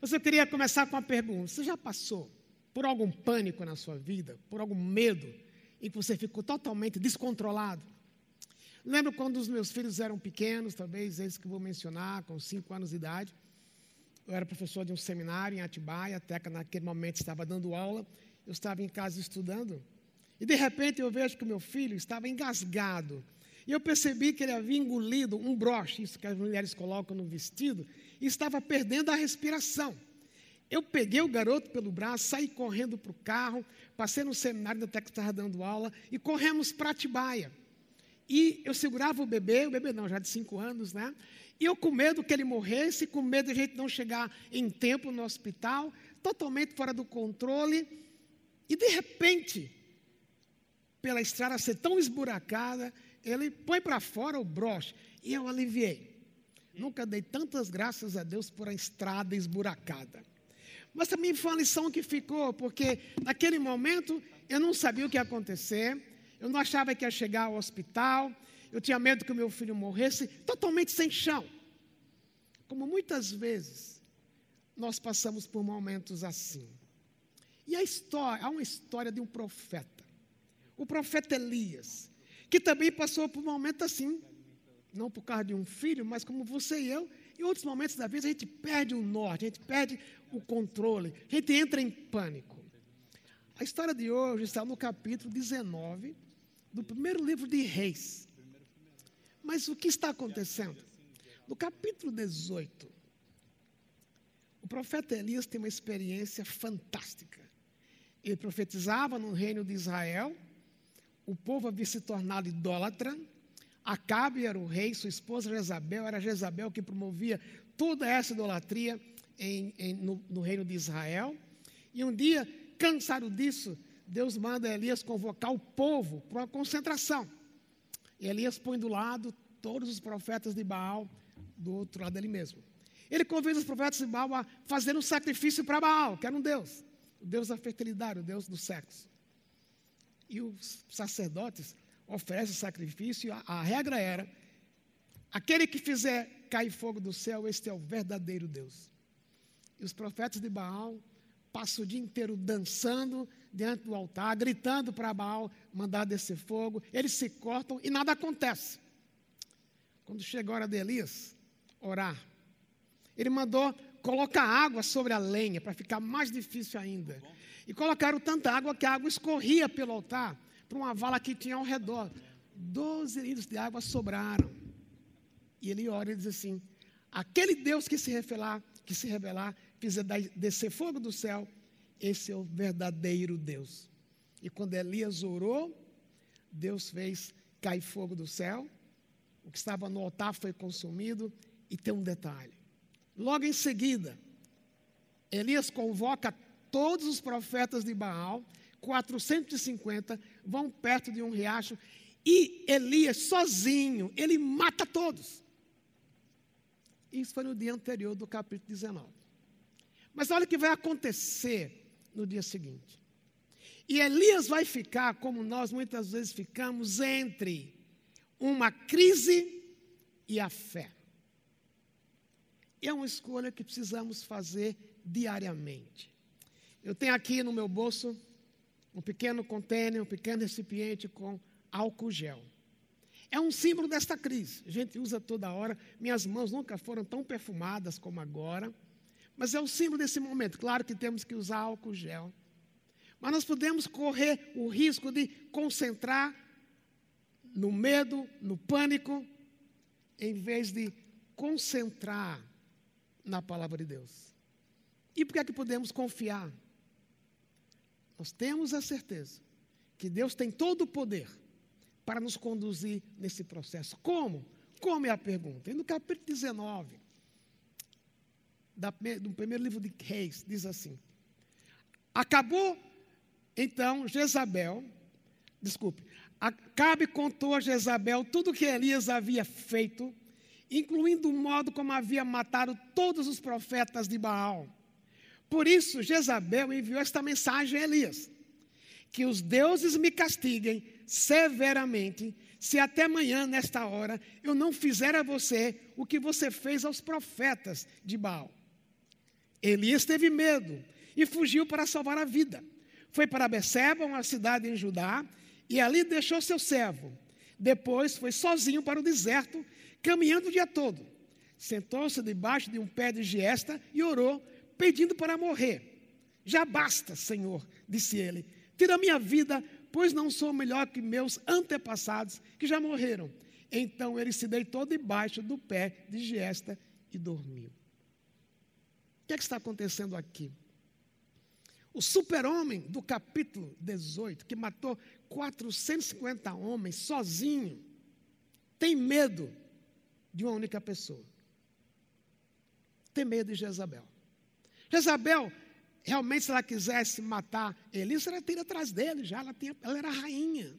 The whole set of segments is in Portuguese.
Mas eu queria começar com uma pergunta: você já passou por algum pânico na sua vida, por algum medo, em que você ficou totalmente descontrolado? Lembro quando os meus filhos eram pequenos, talvez esses que vou mencionar, com cinco anos de idade. Eu era professor de um seminário em Atibaia, até que naquele momento estava dando aula. Eu estava em casa estudando. E de repente eu vejo que o meu filho estava engasgado. E eu percebi que ele havia engolido um broche, isso que as mulheres colocam no vestido, estava perdendo a respiração. Eu peguei o garoto pelo braço, saí correndo para o carro, passei no seminário até que estava dando aula e corremos para Atibaia. E eu segurava o bebê, o bebê não, já de cinco anos, né? E eu com medo que ele morresse, com medo de a gente não chegar em tempo no hospital, totalmente fora do controle. E de repente, pela estrada ser tão esburacada, ele põe para fora o broche. E eu aliviei. Nunca dei tantas graças a Deus por a estrada esburacada. Mas também foi uma lição que ficou, porque naquele momento eu não sabia o que ia acontecer. Eu não achava que ia chegar ao hospital. Eu tinha medo que o meu filho morresse totalmente sem chão. Como muitas vezes nós passamos por momentos assim. E a história, há uma história de um profeta. O profeta Elias, que também passou por um momento assim. Não por causa de um filho, mas como você e eu, em outros momentos da vida a gente perde o norte, a gente perde o controle, a gente entra em pânico. A história de hoje está no capítulo 19 do primeiro livro de Reis. Mas o que está acontecendo? No capítulo 18, o profeta Elias tem uma experiência fantástica. Ele profetizava no reino de Israel, o povo havia se tornado idólatra, Acabe era o rei, sua esposa Jezabel, era Jezabel que promovia toda essa idolatria em, em, no, no reino de Israel. E um dia, cansado disso, Deus manda Elias convocar o povo para uma concentração. E Elias põe do lado todos os profetas de Baal, do outro lado dele mesmo. Ele convida os profetas de Baal a fazer um sacrifício para Baal, que era um Deus, o Deus da fertilidade, o Deus do sexo. E os sacerdotes oferecem o sacrifício, a, a regra era: aquele que fizer cair fogo do céu, este é o verdadeiro Deus. E os profetas de Baal passam o dia inteiro dançando, diante do altar, gritando para Baal mandar descer fogo. Eles se cortam e nada acontece. Quando chega a hora de Elias orar, ele mandou colocar água sobre a lenha para ficar mais difícil ainda. E colocaram tanta água que a água escorria pelo altar para uma vala que tinha ao redor. Doze litros de água sobraram. E ele ora e diz assim: aquele Deus que se revelar, que se revelar, fizer descer fogo do céu, esse é o verdadeiro Deus. E quando Elias orou, Deus fez cair fogo do céu, o que estava no altar foi consumido, e tem um detalhe. Logo em seguida, Elias convoca todos os profetas de Baal, 450, vão perto de um riacho, e Elias, sozinho, ele mata todos. Isso foi no dia anterior do capítulo 19. Mas olha o que vai acontecer no dia seguinte. E Elias vai ficar, como nós muitas vezes ficamos, entre uma crise e a fé. E é uma escolha que precisamos fazer diariamente. Eu tenho aqui no meu bolso um pequeno contêiner, um pequeno recipiente com álcool gel. É um símbolo desta crise. A gente usa toda hora. Minhas mãos nunca foram tão perfumadas como agora. Mas é o símbolo desse momento. Claro que temos que usar álcool gel. Mas nós podemos correr o risco de concentrar no medo, no pânico, em vez de concentrar na palavra de Deus. E por que é que podemos confiar? Nós temos a certeza que Deus tem todo o poder para nos conduzir nesse processo. Como? Como é a pergunta? E no capítulo 19, da, do primeiro livro de Reis, diz assim: Acabou então Jezabel, desculpe, Acabe contou a Jezabel tudo o que Elias havia feito, incluindo o modo como havia matado todos os profetas de Baal. Por isso, Jezabel enviou esta mensagem a Elias: Que os deuses me castiguem severamente, se até amanhã, nesta hora, eu não fizer a você o que você fez aos profetas de Baal. Elias teve medo e fugiu para salvar a vida. Foi para Beceba, uma cidade em Judá, e ali deixou seu servo. Depois foi sozinho para o deserto, caminhando o dia todo. Sentou-se debaixo de um pé de giesta e orou, pedindo para morrer. Já basta, Senhor, disse ele. Tira minha vida, pois não sou melhor que meus antepassados que já morreram. Então ele se deitou debaixo do pé de giesta e dormiu. O que, é que está acontecendo aqui? O super-homem do capítulo 18, que matou 450 homens sozinho, tem medo de uma única pessoa. Tem medo de Jezabel. Jezabel, realmente, se ela quisesse matar Elias, ela teria atrás dele já, ela, tinha, ela era rainha.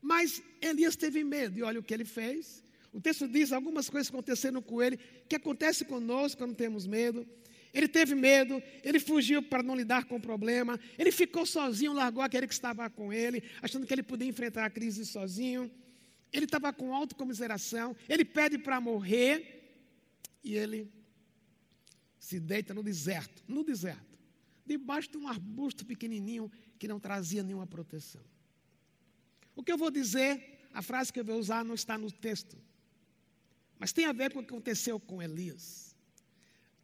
Mas Elias teve medo, e olha o que ele fez. O texto diz algumas coisas aconteceram com ele, que acontece conosco quando temos medo. Ele teve medo, ele fugiu para não lidar com o problema, ele ficou sozinho, largou aquele que estava com ele, achando que ele podia enfrentar a crise sozinho. Ele estava com autocomiseração, ele pede para morrer e ele se deita no deserto, no deserto, debaixo de um arbusto pequenininho que não trazia nenhuma proteção. O que eu vou dizer, a frase que eu vou usar não está no texto, mas tem a ver com o que aconteceu com Elias.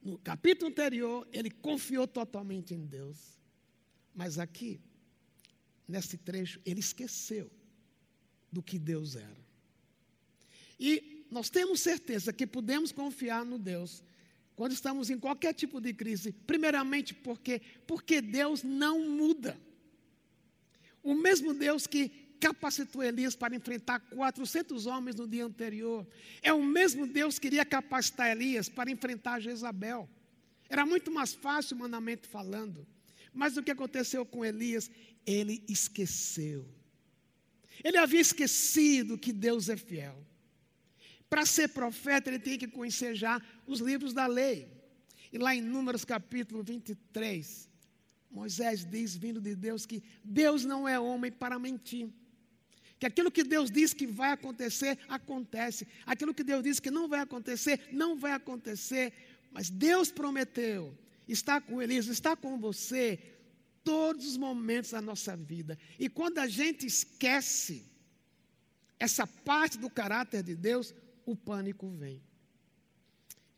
No capítulo anterior, ele confiou totalmente em Deus. Mas aqui, nesse trecho, ele esqueceu do que Deus era. E nós temos certeza que podemos confiar no Deus quando estamos em qualquer tipo de crise. Primeiramente, porque porque Deus não muda. O mesmo Deus que capacitou Elias para enfrentar 400 homens no dia anterior. É o mesmo Deus que iria capacitar Elias para enfrentar Jezabel. Era muito mais fácil humanamente falando. Mas o que aconteceu com Elias? Ele esqueceu. Ele havia esquecido que Deus é fiel. Para ser profeta, ele tinha que conhecer já os livros da lei. E lá em Números capítulo 23, Moisés diz, vindo de Deus, que Deus não é homem para mentir. Que aquilo que Deus diz que vai acontecer, acontece. Aquilo que Deus diz que não vai acontecer, não vai acontecer. Mas Deus prometeu, está com Elias, está com você, todos os momentos da nossa vida. E quando a gente esquece essa parte do caráter de Deus, o pânico vem.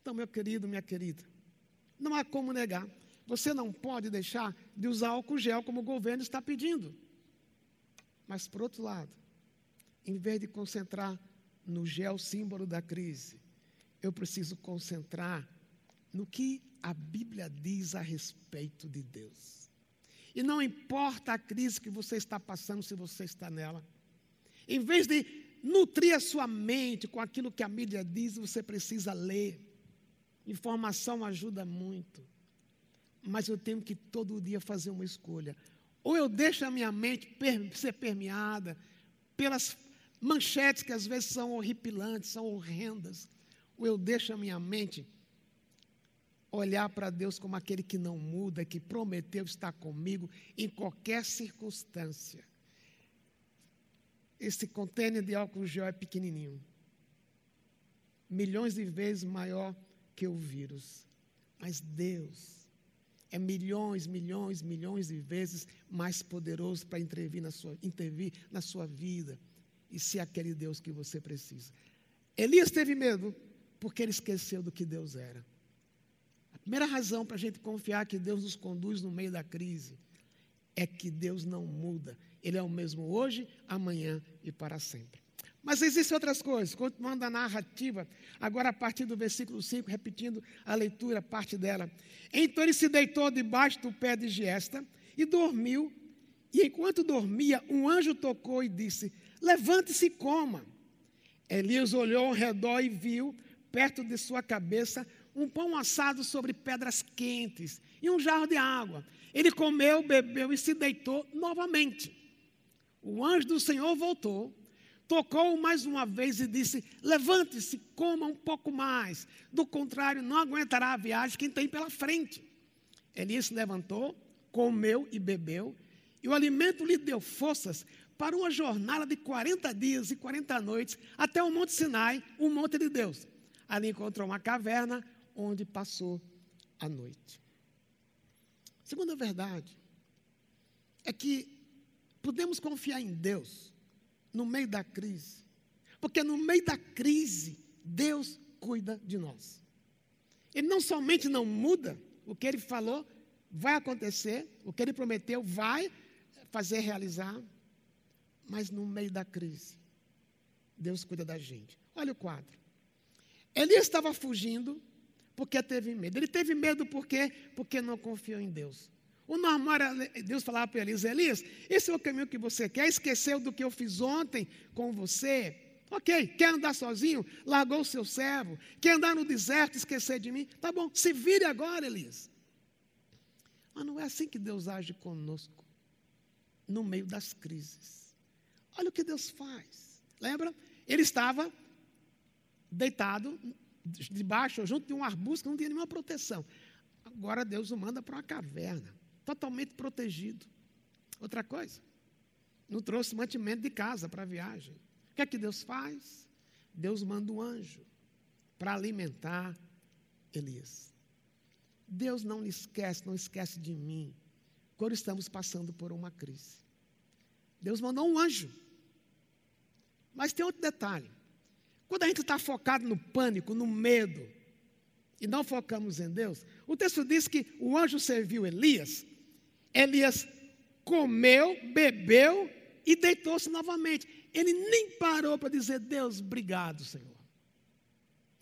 Então, meu querido, minha querida, não há como negar. Você não pode deixar de usar álcool gel como o governo está pedindo. Mas, por outro lado, em vez de concentrar no gel símbolo da crise, eu preciso concentrar no que a Bíblia diz a respeito de Deus. E não importa a crise que você está passando, se você está nela. Em vez de nutrir a sua mente com aquilo que a Bíblia diz, você precisa ler. Informação ajuda muito. Mas eu tenho que todo dia fazer uma escolha. Ou eu deixo a minha mente ser permeada pelas manchetes que às vezes são horripilantes, são horrendas, ou eu deixo a minha mente olhar para Deus como aquele que não muda, que prometeu estar comigo em qualquer circunstância. Esse contêiner de álcool gel é pequenininho, milhões de vezes maior que o vírus, mas Deus é milhões, milhões, milhões de vezes mais poderoso para intervir na sua, intervir na sua vida e ser aquele Deus que você precisa. Elias teve medo porque ele esqueceu do que Deus era. A primeira razão para a gente confiar que Deus nos conduz no meio da crise é que Deus não muda. Ele é o mesmo hoje, amanhã e para sempre. Mas existem outras coisas, continuando a narrativa, agora a partir do versículo 5, repetindo a leitura, parte dela. Então ele se deitou debaixo do pé de Giesta e dormiu. E enquanto dormia, um anjo tocou e disse: Levante-se e coma. Elias olhou ao redor e viu, perto de sua cabeça, um pão assado sobre pedras quentes e um jarro de água. Ele comeu, bebeu e se deitou novamente. O anjo do Senhor voltou, tocou mais uma vez e disse: Levante-se, coma um pouco mais. Do contrário, não aguentará a viagem que tem pela frente. Elias se levantou, comeu e bebeu, e o alimento lhe deu forças para uma jornada de 40 dias e 40 noites até o Monte Sinai, o monte de Deus. Ali encontrou uma caverna onde passou à noite. Segunda verdade é que podemos confiar em Deus no meio da crise, porque no meio da crise, Deus cuida de nós. Ele não somente não muda o que ele falou, vai acontecer, o que ele prometeu vai fazer realizar, mas no meio da crise, Deus cuida da gente. Olha o quadro. Elias estava fugindo porque teve medo. Ele teve medo por quê? Porque não confiou em Deus. O normal era Deus falar para Elias: Elias, esse é o caminho que você quer, esqueceu do que eu fiz ontem com você. Ok, quer andar sozinho? Largou o seu servo. Quer andar no deserto, esquecer de mim? Tá bom, se vire agora, Elias. Mas não é assim que Deus age conosco, no meio das crises. Olha o que Deus faz. Lembra? Ele estava deitado debaixo, junto de um arbusto não tinha nenhuma proteção. Agora Deus o manda para uma caverna, totalmente protegido. Outra coisa, não trouxe mantimento de casa para a viagem. O que é que Deus faz? Deus manda um anjo para alimentar Elias. Deus não lhe esquece, não esquece de mim, quando estamos passando por uma crise. Deus mandou um anjo. Mas tem outro detalhe. Quando a gente está focado no pânico, no medo, e não focamos em Deus, o texto diz que o anjo serviu Elias, Elias comeu, bebeu e deitou-se novamente. Ele nem parou para dizer, Deus, obrigado, Senhor.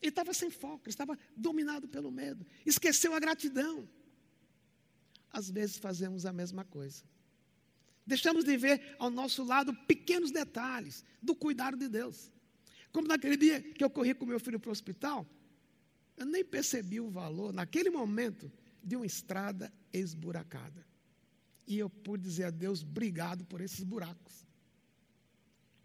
Ele estava sem foco, estava dominado pelo medo, esqueceu a gratidão. Às vezes fazemos a mesma coisa. Deixamos de ver ao nosso lado pequenos detalhes do cuidado de Deus. Como naquele dia que eu corri com meu filho para o hospital, eu nem percebi o valor, naquele momento, de uma estrada esburacada. E eu pude dizer a Deus, obrigado por esses buracos.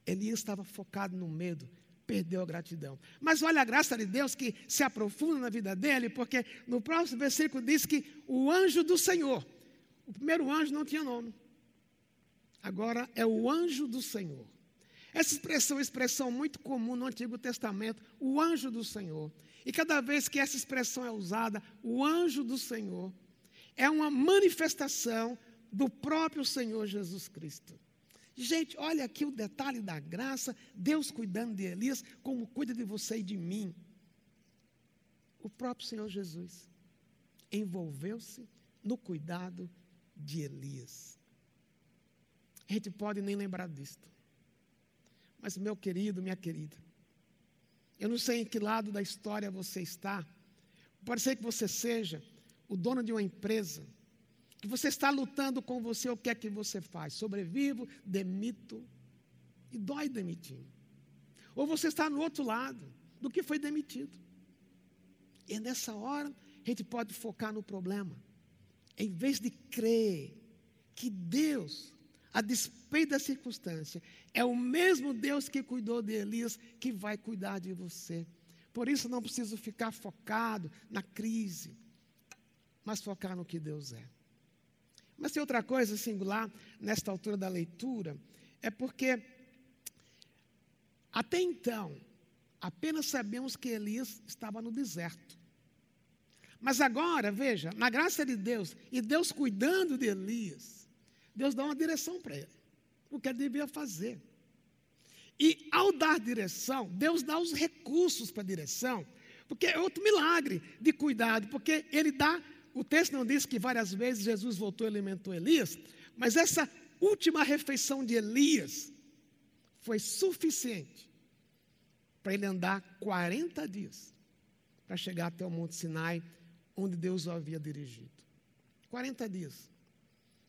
Elias estava focado no medo, perdeu a gratidão. Mas olha a graça de Deus que se aprofunda na vida dele, porque no próximo versículo diz que o anjo do Senhor, o primeiro anjo não tinha nome, agora é o anjo do Senhor. Essa expressão é uma expressão muito comum no Antigo Testamento, o anjo do Senhor. E cada vez que essa expressão é usada, o anjo do Senhor, é uma manifestação do próprio Senhor Jesus Cristo. Gente, olha aqui o detalhe da graça, Deus cuidando de Elias, como cuida de você e de mim. O próprio Senhor Jesus envolveu-se no cuidado de Elias. A gente pode nem lembrar disto. Mas, meu querido, minha querida, eu não sei em que lado da história você está. Pode ser que você seja o dono de uma empresa, que você está lutando com você, o que é que você faz? Sobrevivo, demito, e dói demitir. Ou você está no outro lado do que foi demitido. E nessa hora, a gente pode focar no problema. Em vez de crer que Deus a despeito da circunstância, é o mesmo Deus que cuidou de Elias que vai cuidar de você. Por isso não preciso ficar focado na crise, mas focar no que Deus é. Mas tem outra coisa singular nesta altura da leitura, é porque até então apenas sabemos que Elias estava no deserto. Mas agora, veja, na graça de Deus e Deus cuidando de Elias, Deus dá uma direção para ele, o que ele devia fazer. E ao dar direção, Deus dá os recursos para a direção, porque é outro milagre de cuidado, porque ele dá, o texto não diz que várias vezes Jesus voltou e alimentou Elias, mas essa última refeição de Elias foi suficiente para ele andar 40 dias para chegar até o Monte Sinai, onde Deus o havia dirigido. 40 dias.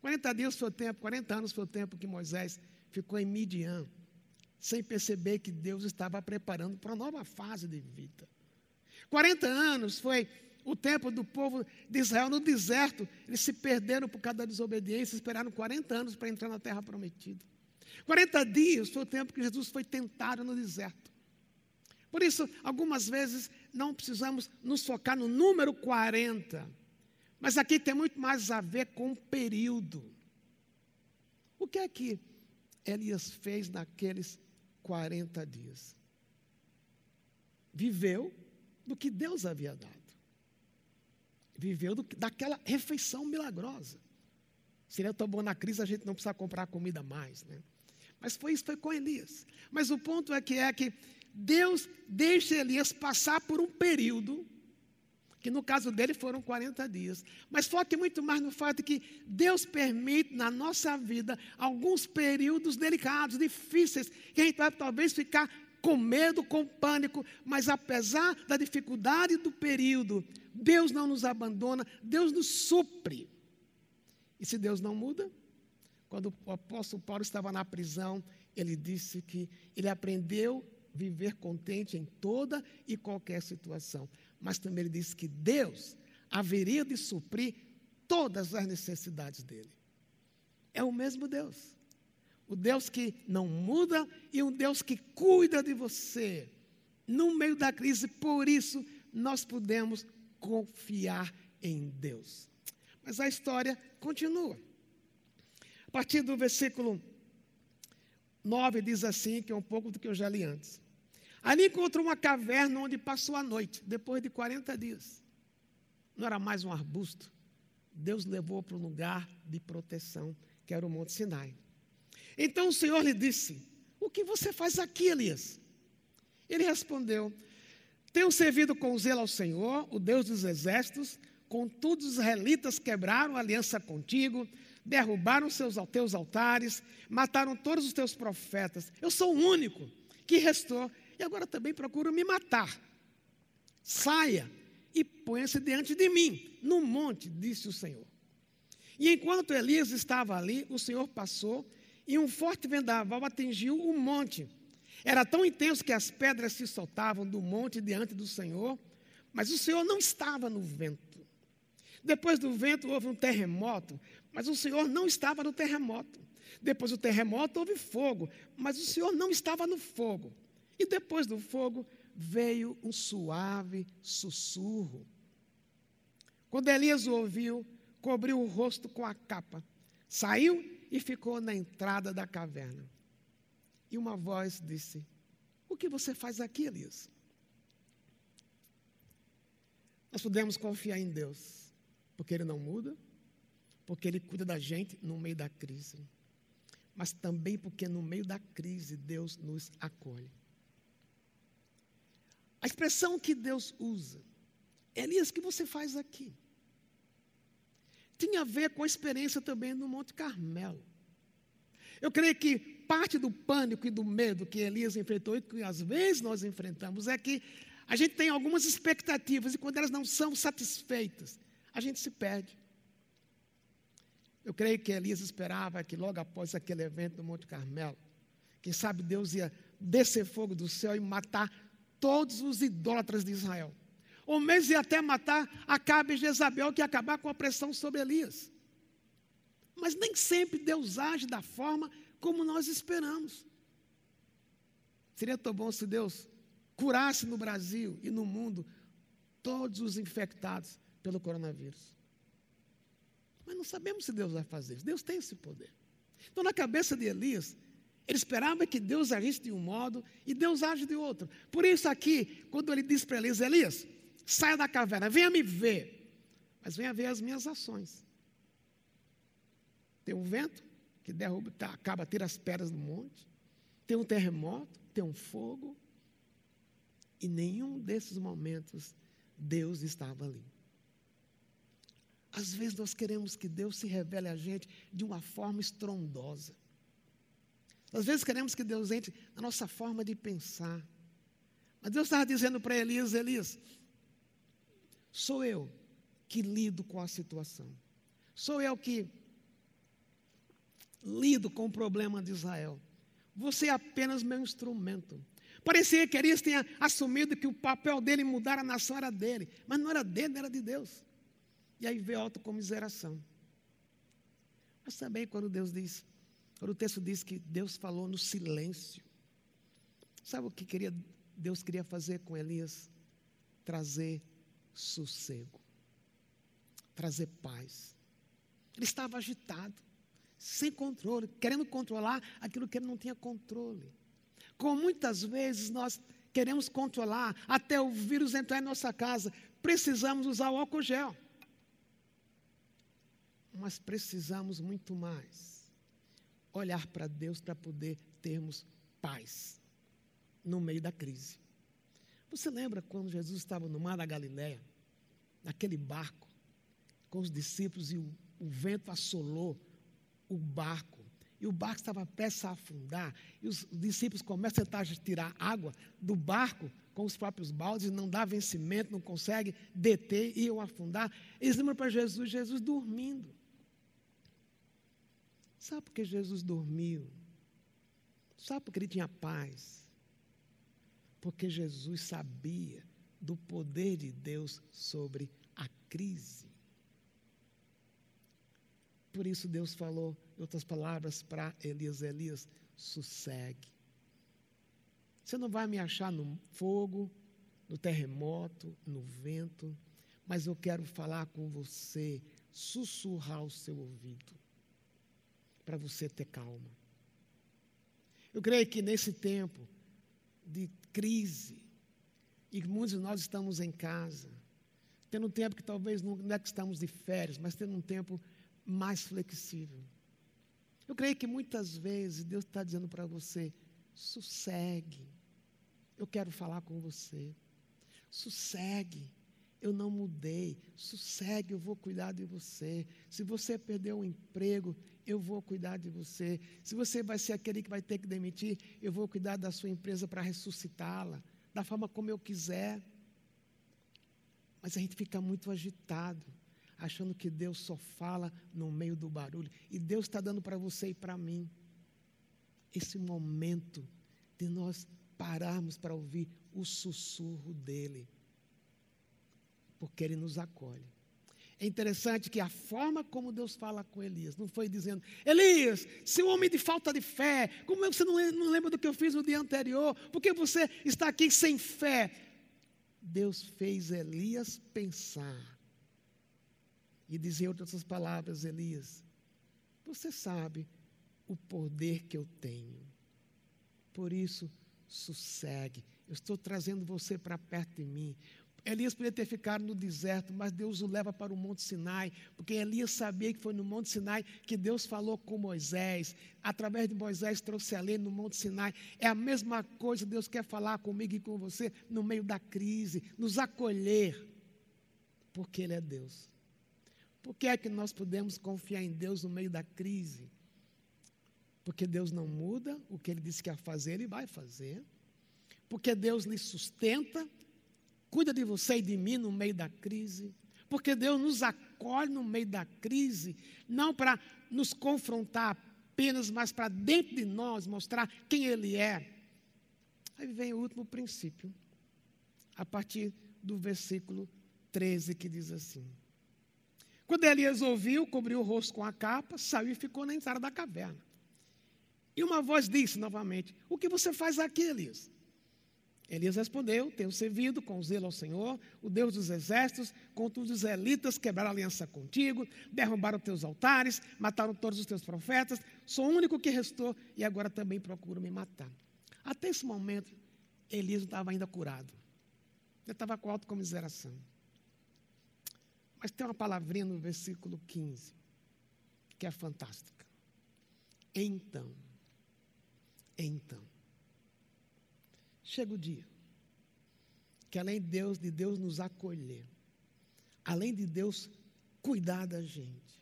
40 dias foi o tempo, 40 anos foi o tempo que Moisés ficou em Midian, sem perceber que Deus estava preparando para uma nova fase de vida. 40 anos foi o tempo do povo de Israel no deserto. Eles se perderam por causa da desobediência, esperaram 40 anos para entrar na terra prometida. 40 dias foi o tempo que Jesus foi tentado no deserto. Por isso, algumas vezes não precisamos nos focar no número 40 mas aqui tem muito mais a ver com o período. O que é que Elias fez naqueles 40 dias? Viveu do que Deus havia dado. Viveu do, daquela refeição milagrosa. Seria tão bom na crise a gente não precisar comprar comida mais, né? Mas foi isso, foi com Elias. Mas o ponto é que é que Deus deixa Elias passar por um período, que no caso dele foram 40 dias. Mas foque muito mais no fato de que Deus permite na nossa vida alguns períodos delicados, difíceis, que a gente vai talvez ficar com medo, com pânico, mas apesar da dificuldade do período, Deus não nos abandona, Deus nos supre. E se Deus não muda? Quando o apóstolo Paulo estava na prisão, ele disse que ele aprendeu a viver contente em toda e qualquer situação. Mas também ele disse que Deus haveria de suprir todas as necessidades dele. É o mesmo Deus o Deus que não muda e um Deus que cuida de você no meio da crise. Por isso, nós podemos confiar em Deus. Mas a história continua. A partir do versículo 9 diz assim, que é um pouco do que eu já li antes. Ali encontrou uma caverna onde passou a noite, depois de 40 dias. Não era mais um arbusto. Deus levou para um lugar de proteção, que era o Monte Sinai. Então o Senhor lhe disse: O que você faz aqui, Elias? Ele respondeu: Tenho servido com zelo ao Senhor, o Deus dos exércitos, contudo os israelitas quebraram aliança contigo, derrubaram seus teus altares, mataram todos os teus profetas. Eu sou o único que restou e agora também procuro me matar. Saia e ponha-se diante de mim, no monte, disse o Senhor. E enquanto Elias estava ali, o Senhor passou e um forte vendaval atingiu o monte. Era tão intenso que as pedras se soltavam do monte diante do Senhor, mas o Senhor não estava no vento. Depois do vento houve um terremoto, mas o Senhor não estava no terremoto. Depois do terremoto houve fogo, mas o Senhor não estava no fogo. E depois do fogo veio um suave sussurro. Quando Elias o ouviu, cobriu o rosto com a capa, saiu e ficou na entrada da caverna. E uma voz disse: O que você faz aqui, Elias? Nós podemos confiar em Deus, porque Ele não muda, porque Ele cuida da gente no meio da crise, mas também porque no meio da crise Deus nos acolhe. A expressão que Deus usa, Elias, o que você faz aqui? Tinha a ver com a experiência também no Monte Carmelo. Eu creio que parte do pânico e do medo que Elias enfrentou e que às vezes nós enfrentamos é que a gente tem algumas expectativas e quando elas não são satisfeitas, a gente se perde. Eu creio que Elias esperava que logo após aquele evento no Monte Carmelo, quem sabe Deus ia descer fogo do céu e matar todos os idólatras de Israel. Ou mesmo ia até matar Acabe e Jezabel, que ia acabar com a pressão sobre Elias. Mas nem sempre Deus age da forma como nós esperamos. Seria tão bom se Deus curasse no Brasil e no mundo todos os infectados pelo coronavírus. Mas não sabemos se Deus vai fazer isso. Deus tem esse poder. Então, na cabeça de Elias, ele esperava que Deus agisse de um modo e Deus age de outro. Por isso, aqui, quando ele diz para Elias: Elias, Saia da caverna, venha me ver. Mas venha ver as minhas ações. Tem um vento que derruba, tá, acaba, tira as pedras do monte. Tem um terremoto, tem um fogo. E nenhum desses momentos Deus estava ali. Às vezes nós queremos que Deus se revele a gente de uma forma estrondosa. Às vezes queremos que Deus entre na nossa forma de pensar. Mas Deus estava dizendo para Elias, Elias, Sou eu que lido com a situação. Sou eu que lido com o problema de Israel. Você é apenas meu instrumento. Parecia que Elias tinha assumido que o papel dele mudar a nação era dele, mas não era dele, era de Deus. E aí veio a autocomiseração. Mas também quando Deus diz, quando o texto diz que Deus falou no silêncio. Sabe o que queria, Deus queria fazer com Elias? Trazer sossego, trazer paz. Ele estava agitado, sem controle, querendo controlar aquilo que ele não tinha controle. Como muitas vezes nós queremos controlar até o vírus entrar em nossa casa, precisamos usar o álcool gel. mas precisamos muito mais olhar para Deus para poder termos paz no meio da crise. Você lembra quando Jesus estava no mar da Galileia, naquele barco, com os discípulos e o, o vento assolou o barco e o barco estava prestes a afundar, e os discípulos começam a tentar tirar água do barco com os próprios baldes, não dá vencimento, não consegue deter, iam afundar. Eles lembram para Jesus, Jesus dormindo. Sabe por que Jesus dormiu? Sabe por que ele tinha paz? Porque Jesus sabia do poder de Deus sobre a crise. Por isso Deus falou, em outras palavras, para Elias: Elias, sossegue. Você não vai me achar no fogo, no terremoto, no vento, mas eu quero falar com você, sussurrar o seu ouvido, para você ter calma. Eu creio que nesse tempo de crise, e muitos de nós estamos em casa, tendo um tempo que talvez não é que estamos de férias, mas tendo um tempo mais flexível. Eu creio que muitas vezes Deus está dizendo para você: sossegue, eu quero falar com você. Sossegue, eu não mudei. Sossegue, eu vou cuidar de você. Se você perdeu um emprego, eu vou cuidar de você. Se você vai ser aquele que vai ter que demitir, eu vou cuidar da sua empresa para ressuscitá-la, da forma como eu quiser. Mas a gente fica muito agitado achando que Deus só fala no meio do barulho. E Deus está dando para você e para mim esse momento de nós pararmos para ouvir o sussurro dele, porque ele nos acolhe. É interessante que a forma como Deus fala com Elias, não foi dizendo, Elias, seu homem de falta de fé, como você não lembra do que eu fiz no dia anterior? Porque você está aqui sem fé? Deus fez Elias pensar e dizer outras palavras, Elias, você sabe o poder que eu tenho. Por isso, sossegue. Eu estou trazendo você para perto de mim. Elias poderia ter ficado no deserto, mas Deus o leva para o Monte Sinai, porque Elias sabia que foi no Monte Sinai que Deus falou com Moisés. Através de Moisés trouxe a lei no Monte Sinai. É a mesma coisa, Deus quer falar comigo e com você no meio da crise, nos acolher, porque Ele é Deus. Por que é que nós podemos confiar em Deus no meio da crise? Porque Deus não muda, o que Ele disse que ia fazer, Ele vai fazer. Porque Deus lhe sustenta, cuida de você e de mim no meio da crise. Porque Deus nos acolhe no meio da crise, não para nos confrontar apenas, mas para dentro de nós mostrar quem Ele é. Aí vem o último princípio, a partir do versículo 13, que diz assim: quando Elias ouviu, cobriu o rosto com a capa, saiu e ficou na entrada da caverna. E uma voz disse novamente: O que você faz aqui, Elias? Elias respondeu: Tenho servido com zelo ao Senhor, o Deus dos exércitos, contra os israelitas, quebraram aliança contigo, derrubaram teus altares, mataram todos os teus profetas. Sou o único que restou e agora também procuro me matar. Até esse momento, Elias não estava ainda curado. Ele estava com autocomiseração. Mas tem uma palavrinha no versículo 15 que é fantástica. Então, então, chega o dia que além de Deus, de Deus nos acolher, além de Deus cuidar da gente,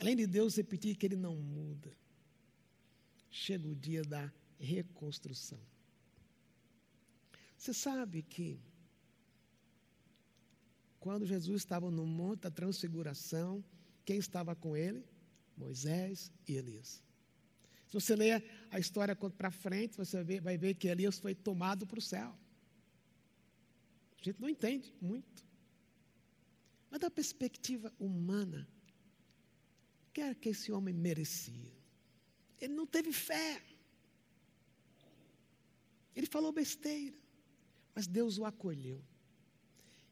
além de Deus repetir que Ele não muda, chega o dia da reconstrução. Você sabe que quando Jesus estava no monte da transfiguração, quem estava com ele? Moisés e Elias. Se você ler a história para frente, você vai ver que Elias foi tomado para o céu. A gente não entende muito. Mas da perspectiva humana, o que era que esse homem merecia? Ele não teve fé. Ele falou besteira. Mas Deus o acolheu.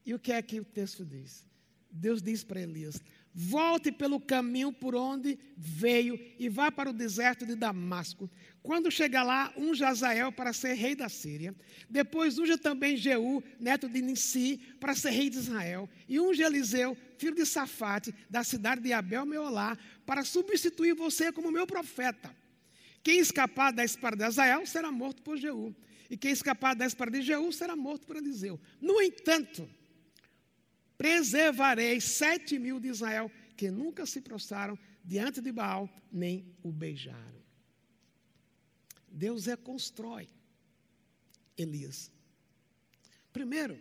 E o que é que o texto diz? Deus diz para Elias: Volte pelo caminho por onde veio e vá para o deserto de Damasco. Quando chegar lá, unja Azael para ser rei da Síria. Depois unja também Jeú, neto de Nissi, para ser rei de Israel. E unja Eliseu, filho de Safate, da cidade de Abel Meolá, para substituir você como meu profeta. Quem escapar da espada de Azael será morto por Jeú. E quem escapar da espada de Jeú será morto por Eliseu. No entanto, preservarei sete mil de Israel que nunca se prostraram diante de Baal, nem o beijaram. Deus reconstrói Elias. Primeiro,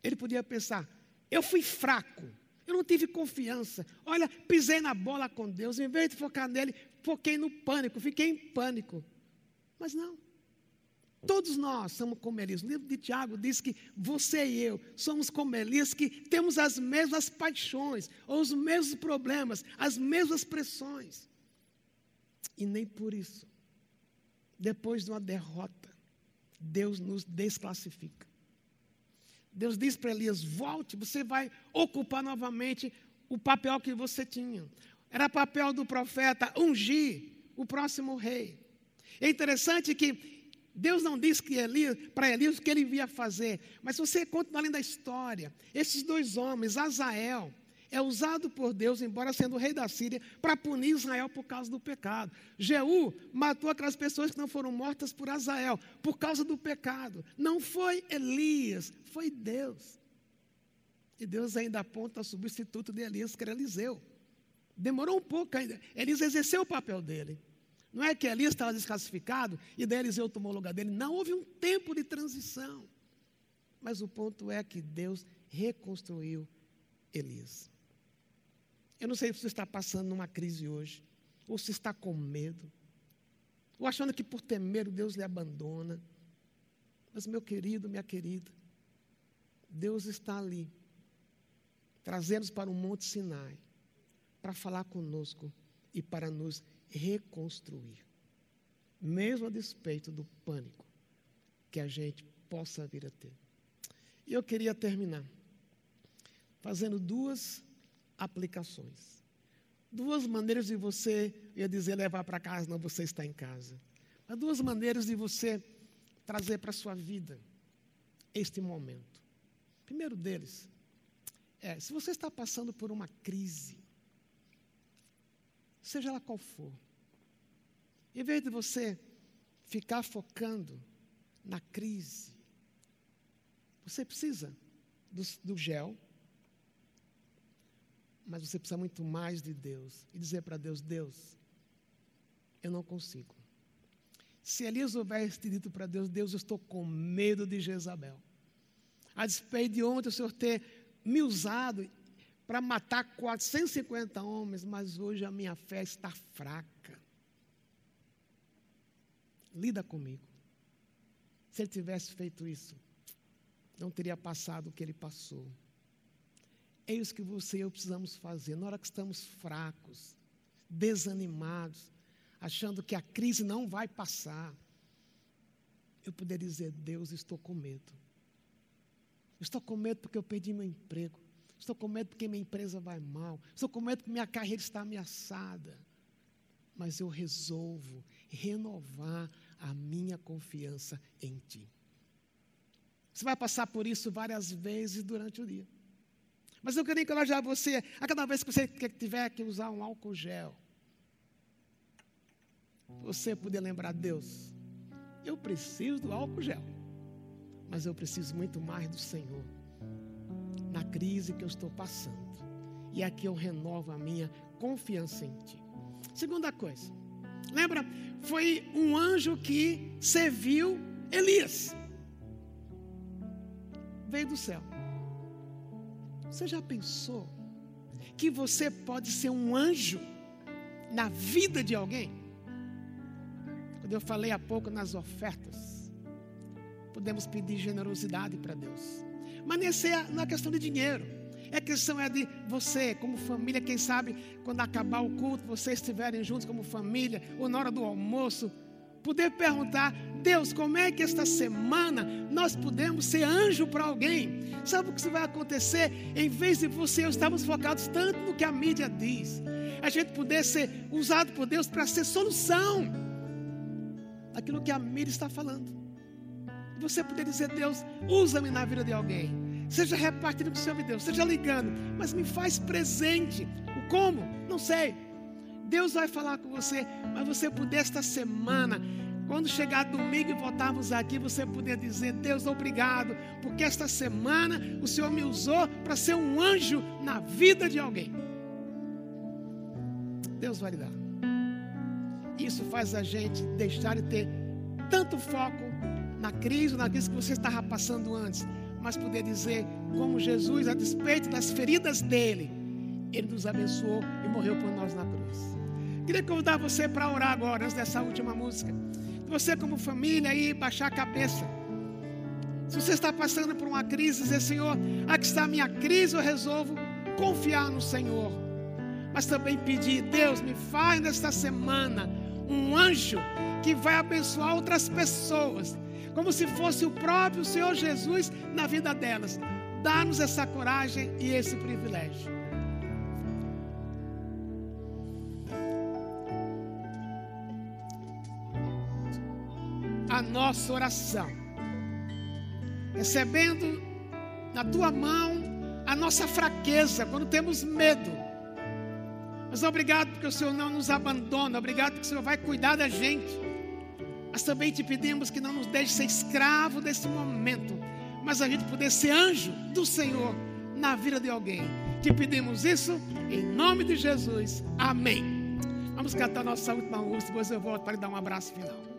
ele podia pensar: eu fui fraco, eu não tive confiança. Olha, pisei na bola com Deus, em vez de focar nele, foquei no pânico, fiquei em pânico. Mas não. Todos nós somos como Elias. O livro de Tiago diz que você e eu somos como Elias, que temos as mesmas paixões, ou os mesmos problemas, as mesmas pressões. E nem por isso, depois de uma derrota, Deus nos desclassifica. Deus diz para Elias: volte, você vai ocupar novamente o papel que você tinha. Era papel do profeta ungir o próximo rei. É interessante que Deus não diz que Elias, para Elias o que ele via fazer, mas se você continuar lendo a história, esses dois homens, Azael, é usado por Deus, embora sendo rei da Síria, para punir Israel por causa do pecado. Jeú matou aquelas pessoas que não foram mortas por Azael, por causa do pecado. Não foi Elias, foi Deus. E Deus ainda aponta o substituto de Elias, que era Eliseu. Demorou um pouco ainda. Elias exerceu o papel dele. Não é que Elias estava desclassificado e daí Eliseu tomou o lugar dele. Não, houve um tempo de transição. Mas o ponto é que Deus reconstruiu Elias. Eu não sei se você está passando numa crise hoje, ou se está com medo, ou achando que por ter medo Deus lhe abandona. Mas, meu querido, minha querida, Deus está ali, trazendo-nos para o Monte Sinai, para falar conosco e para nos reconstruir, mesmo a despeito do pânico que a gente possa vir a ter. E eu queria terminar fazendo duas aplicações. Duas maneiras de você, eu ia dizer levar para casa, não você está em casa. Mas duas maneiras de você trazer para a sua vida este momento. primeiro deles é, se você está passando por uma crise, seja ela qual for. Em vez de você ficar focando na crise, você precisa do, do gel, mas você precisa muito mais de Deus. E dizer para Deus: Deus, eu não consigo. Se Elias houvesse dito para Deus: Deus, eu estou com medo de Jezabel. A despeito de ontem o Senhor ter me usado para matar 450 homens, mas hoje a minha fé está fraca. Lida comigo. Se ele tivesse feito isso, não teria passado o que ele passou. É isso que você e eu precisamos fazer. Na hora que estamos fracos, desanimados, achando que a crise não vai passar, eu poderia dizer: Deus, estou com medo. Estou com medo porque eu perdi meu emprego. Estou com medo porque minha empresa vai mal. Estou com medo porque minha carreira está ameaçada. Mas eu resolvo renovar a minha confiança em Ti. Você vai passar por isso várias vezes durante o dia. Mas eu queria encorajar você, a cada vez que você tiver que usar um álcool gel, você poder lembrar, Deus, eu preciso do álcool gel, mas eu preciso muito mais do Senhor na crise que eu estou passando. E aqui eu renovo a minha confiança em Ti. Segunda coisa, lembra? Foi um anjo que serviu Elias. Veio do céu. Você já pensou que você pode ser um anjo na vida de alguém? Quando eu falei há pouco nas ofertas, podemos pedir generosidade para Deus. Mas nesse é na questão de dinheiro. É questão é de você, como família, quem sabe, quando acabar o culto, vocês estiverem juntos como família, ou na hora do almoço, poder perguntar: Deus, como é que esta semana nós podemos ser anjo para alguém? Sabe o que vai acontecer? Em vez de você e eu estarmos focados tanto no que a mídia diz, a gente poder ser usado por Deus para ser solução daquilo que a mídia está falando. Você poder dizer, Deus, usa-me na vida de alguém. Seja repartindo com o Senhor Deus, seja ligando, mas me faz presente. O como? Não sei. Deus vai falar com você, mas você puder esta semana quando chegar domingo e voltarmos aqui, você poder dizer: Deus, obrigado, porque esta semana o Senhor me usou para ser um anjo na vida de alguém. Deus vai lhe dar. Isso faz a gente deixar de ter tanto foco na crise, na crise que você estava passando antes, mas poder dizer, como Jesus, a despeito das feridas dele, ele nos abençoou e morreu por nós na cruz. Queria convidar você para orar agora, antes dessa última música. Você, como família, aí baixar a cabeça. Se você está passando por uma crise, dizer: Senhor, aqui está a minha crise, eu resolvo confiar no Senhor. Mas também pedir: Deus, me faz nesta semana um anjo que vai abençoar outras pessoas, como se fosse o próprio Senhor Jesus na vida delas. Dá-nos essa coragem e esse privilégio. a nossa oração, recebendo na tua mão a nossa fraqueza, quando temos medo. Mas obrigado porque o Senhor não nos abandona, obrigado porque o Senhor vai cuidar da gente. Mas também te pedimos que não nos deixe ser escravo desse momento, mas a gente poder ser anjo do Senhor na vida de alguém. Te pedimos isso em nome de Jesus. Amém. Vamos cantar nossa última música, depois eu volto para lhe dar um abraço final.